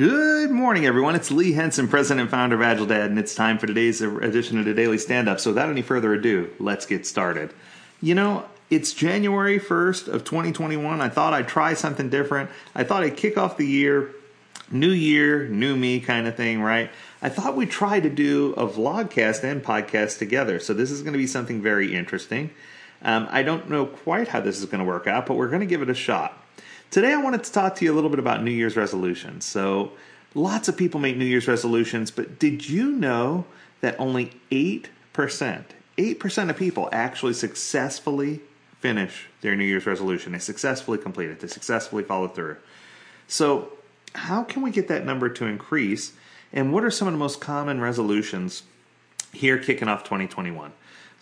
Good morning, everyone. It's Lee Henson, president and founder of Agile Dad, and it's time for today's edition of the Daily Stand Up. So, without any further ado, let's get started. You know, it's January 1st of 2021. I thought I'd try something different. I thought I'd kick off the year, new year, new me kind of thing, right? I thought we'd try to do a vlogcast and podcast together. So, this is going to be something very interesting. Um, I don't know quite how this is going to work out, but we're going to give it a shot. Today, I wanted to talk to you a little bit about New Year's resolutions. So, lots of people make New Year's resolutions, but did you know that only 8%, 8% of people actually successfully finish their New Year's resolution? They successfully complete it, they successfully follow through. So, how can we get that number to increase? And what are some of the most common resolutions here kicking off 2021?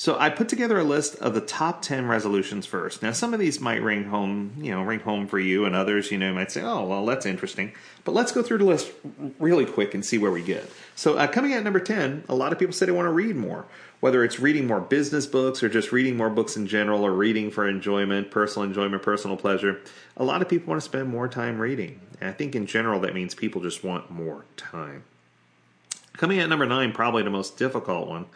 So I put together a list of the top 10 resolutions first. Now some of these might ring home, you know, ring home for you and others, you know, might say, "Oh, well, that's interesting." But let's go through the list really quick and see where we get. So uh, coming at number 10, a lot of people say they want to read more, whether it's reading more business books or just reading more books in general or reading for enjoyment, personal enjoyment, personal pleasure. A lot of people want to spend more time reading. And I think in general that means people just want more time. Coming at number 9, probably the most difficult one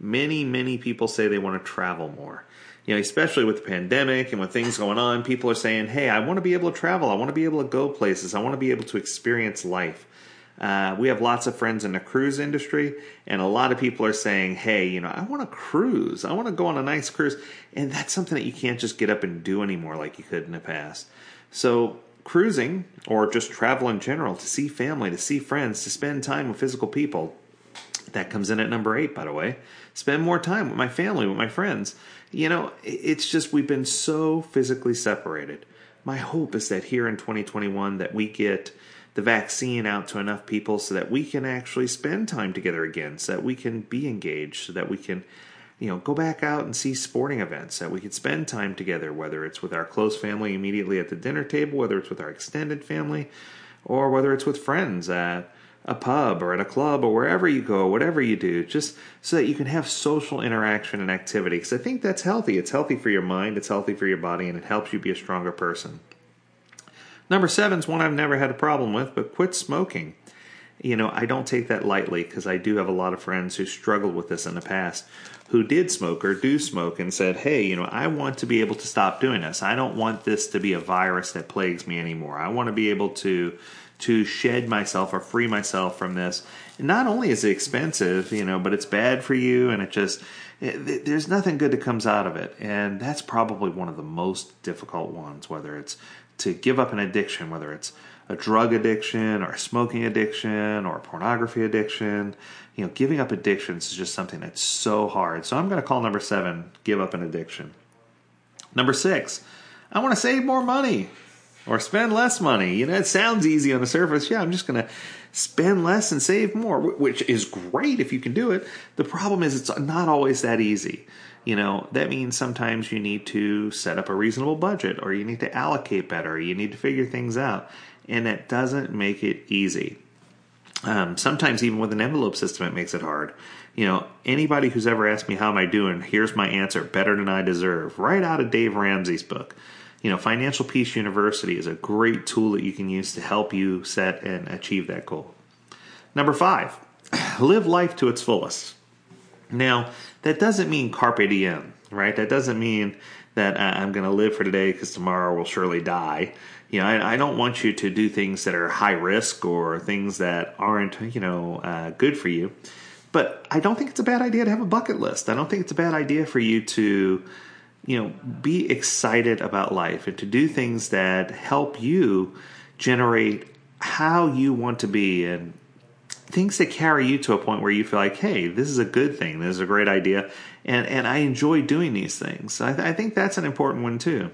many, many people say they want to travel more. You know, especially with the pandemic and with things going on, people are saying, "Hey, I want to be able to travel. I want to be able to go places. I want to be able to experience life." Uh, we have lots of friends in the cruise industry, and a lot of people are saying, "Hey, you know, I want to cruise. I want to go on a nice cruise," and that's something that you can't just get up and do anymore like you could in the past. So, cruising or just travel in general to see family, to see friends, to spend time with physical people, that comes in at number eight, by the way. Spend more time with my family, with my friends. You know, it's just we've been so physically separated. My hope is that here in 2021 that we get the vaccine out to enough people so that we can actually spend time together again, so that we can be engaged, so that we can, you know, go back out and see sporting events, that we can spend time together, whether it's with our close family immediately at the dinner table, whether it's with our extended family, or whether it's with friends at a pub or at a club or wherever you go, whatever you do, just so that you can have social interaction and activity. Because I think that's healthy. It's healthy for your mind, it's healthy for your body, and it helps you be a stronger person. Number seven is one I've never had a problem with, but quit smoking. You know, I don't take that lightly because I do have a lot of friends who struggled with this in the past who did smoke or do smoke and said, hey, you know, I want to be able to stop doing this. I don't want this to be a virus that plagues me anymore. I want to be able to to shed myself or free myself from this. And not only is it expensive, you know, but it's bad for you and it just it, there's nothing good that comes out of it. And that's probably one of the most difficult ones whether it's to give up an addiction, whether it's a drug addiction or a smoking addiction or pornography addiction. You know, giving up addictions is just something that's so hard. So I'm going to call number 7 give up an addiction. Number 6, I want to save more money or spend less money. You know, it sounds easy on the surface. Yeah, I'm just going to spend less and save more, which is great if you can do it. The problem is it's not always that easy. You know, that means sometimes you need to set up a reasonable budget or you need to allocate better, you need to figure things out. And that doesn't make it easy. Um, sometimes even with an envelope system, it makes it hard. You know, anybody who's ever asked me how am I doing, here's my answer: better than I deserve. Right out of Dave Ramsey's book you know, Financial Peace University is a great tool that you can use to help you set and achieve that goal. Number five, live life to its fullest. Now, that doesn't mean carpe diem, right? That doesn't mean that uh, I'm going to live for today because tomorrow will surely die. You know, I, I, don't want you to do things that are high risk or things that aren't, you know, uh, good for you. But I don't think it's a bad idea to have a bucket list. I don't think it's a bad idea for you to you know, be excited about life and to do things that help you generate how you want to be and things that carry you to a point where you feel like, hey, this is a good thing, this is a great idea, and and I enjoy doing these things. I, th- I think that's an important one too.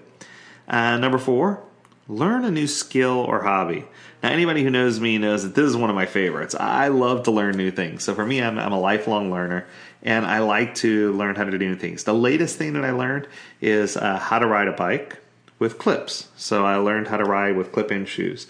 Uh, number four, learn a new skill or hobby. Now, anybody who knows me knows that this is one of my favorites. I love to learn new things. So for me, I'm, I'm a lifelong learner, and I like to learn how to do new things. The latest thing that I learned is uh, how to ride a bike with clips. So I learned how to ride with clip-in shoes.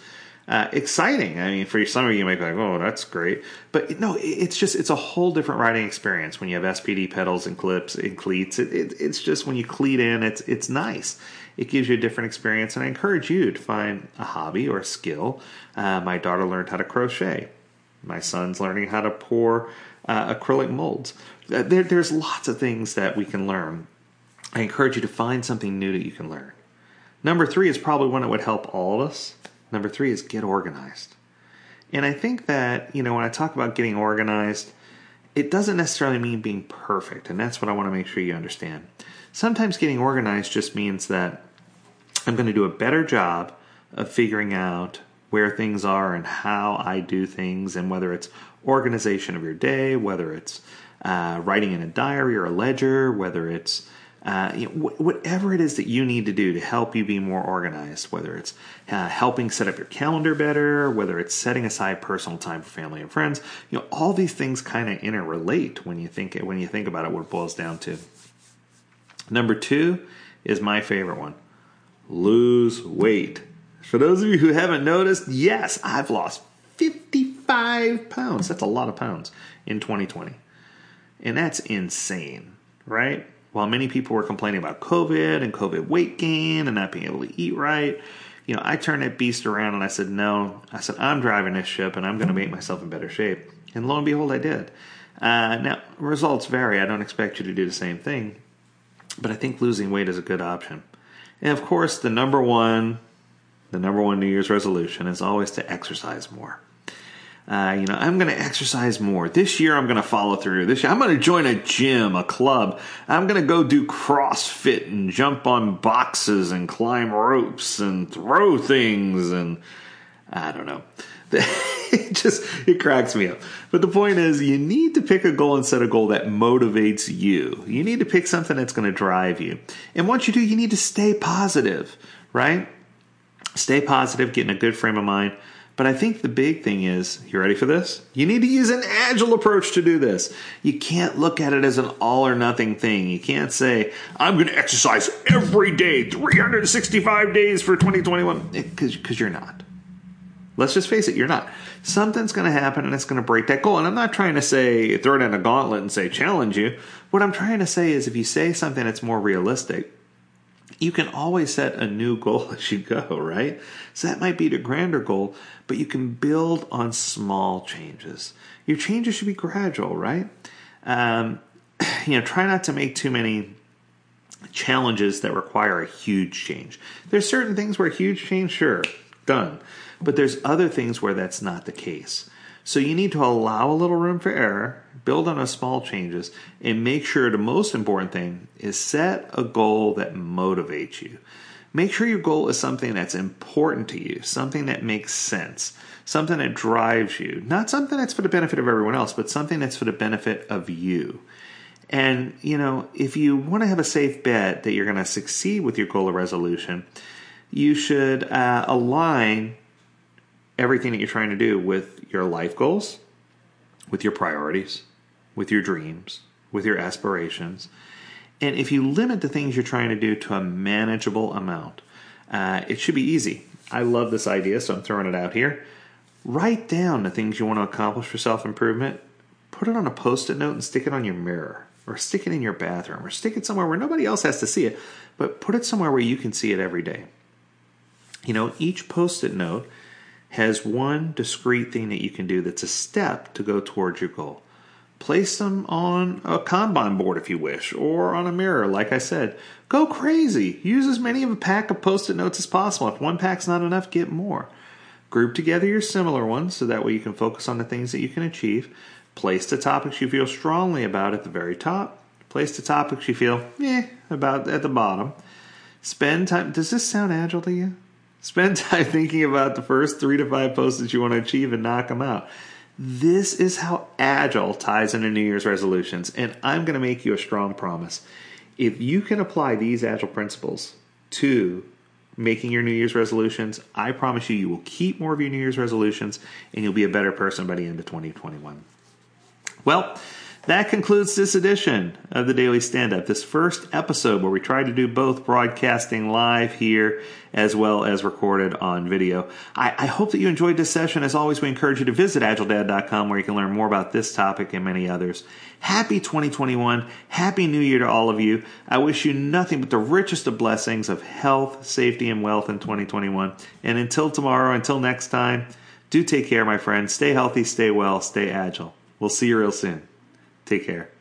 Uh, exciting. I mean, for some of you, you might be like, "Oh, that's great," but no, it's just it's a whole different riding experience when you have SPD pedals and clips and cleats. It, it, it's just when you cleat in, it's it's nice, It gives you a different experience, and I encourage you to find a hobby or a skill. Uh, my daughter learned how to crochet. My son's learning how to pour uh, acrylic molds. Uh, there, there's lots of things that we can learn. I encourage you to find something new that you can learn. Number three is probably one that would help all of us. Number three is get organized. And I think that, you know, when I talk about getting organized, it doesn't necessarily mean being perfect. And that's what I want to make sure you understand. Sometimes getting organized just means that I'm going to do a better job of figuring out where things are and how I do things, and whether it's organization of your day, whether it's uh, writing in a diary or a ledger, whether it's uh, you know, wh- whatever it is that you need to do to help you be more organized, whether it's uh, helping set up your calendar better, whether it's setting aside personal time for family and friends, you know, all these things kind of interrelate when you think when you think about it. What it boils down to. Number two is my favorite one: lose weight. For those of you who haven't noticed, yes, I've lost 55 pounds. That's a lot of pounds in 2020. And that's insane, right? While many people were complaining about COVID and COVID weight gain and not being able to eat right, you know, I turned that beast around and I said, no, I said, I'm driving this ship and I'm going to make myself in better shape. And lo and behold, I did. Uh, now, results vary. I don't expect you to do the same thing, but I think losing weight is a good option. And of course, the number one, the number one New Year's resolution is always to exercise more. Uh, you know, I'm going to exercise more. This year, I'm going to follow through. This year, I'm going to join a gym, a club. I'm going to go do CrossFit and jump on boxes and climb ropes and throw things and I don't know. it just it cracks me up. But the point is, you need to pick a goal and set a goal that motivates you. You need to pick something that's going to drive you. And once you do, you need to stay positive, right? Stay positive, get in a good frame of mind but I think the big thing is, you ready for this? You need to use an agile approach to do this. You can't look at it as an all or nothing thing. You can't say, I'm going to exercise every day, 365 days for 2021, because eh, you're not. Let's just face it, you're not. Something's going to happen and it's going to break that goal. And I'm not trying to say, throw it in a gauntlet and say, challenge you. What I'm trying to say is, if you say something that's more realistic, you can always set a new goal as you go, right? So that might be the grander goal, but you can build on small changes. Your changes should be gradual, right? Um, you know, try not to make too many challenges that require a huge change. There's certain things where huge change, sure, done. But there's other things where that's not the case. So you need to allow a little room for error, build on small changes, and make sure the most important thing is set a goal that motivates you. Make sure your goal is something that's important to you, something that makes sense, something that drives you, not something that's for the benefit of everyone else, but something that's for the benefit of you. And, you know, if you want to have a safe bet that you're going to succeed with your goal of resolution, you should uh, align everything that you're trying to do with your life goals, with your priorities, with your dreams, with your aspirations. And if you limit the things you're trying to do to a manageable amount, uh, it should be easy. I love this idea, so I'm throwing it out here. Write down the things you want to accomplish for self improvement, put it on a post it note, and stick it on your mirror, or stick it in your bathroom, or stick it somewhere where nobody else has to see it, but put it somewhere where you can see it every day. You know, each post it note has one discrete thing that you can do that's a step to go towards your goal. Place them on a Kanban board if you wish, or on a mirror, like I said. Go crazy. Use as many of a pack of post it notes as possible. If one pack's not enough, get more. Group together your similar ones so that way you can focus on the things that you can achieve. Place the topics you feel strongly about at the very top. Place the topics you feel, eh, about at the bottom. Spend time. Does this sound agile to you? Spend time thinking about the first three to five posts that you want to achieve and knock them out. This is how agile ties into New Year's resolutions. And I'm going to make you a strong promise. If you can apply these agile principles to making your New Year's resolutions, I promise you, you will keep more of your New Year's resolutions and you'll be a better person by the end of 2021. Well, That concludes this edition of the Daily Stand Up, this first episode where we try to do both broadcasting live here as well as recorded on video. I, I, hope that you enjoyed this session. As always, we encourage you to visit agiledad.com where you can learn more about this topic and many others. Happy 2021. Happy New Year to all of you. I wish you nothing but the richest of blessings of health, safety, and wealth in 2021. And until tomorrow, until next time, do take care, my friends. Stay healthy, stay well, stay agile. We'll see you real soon. Take care.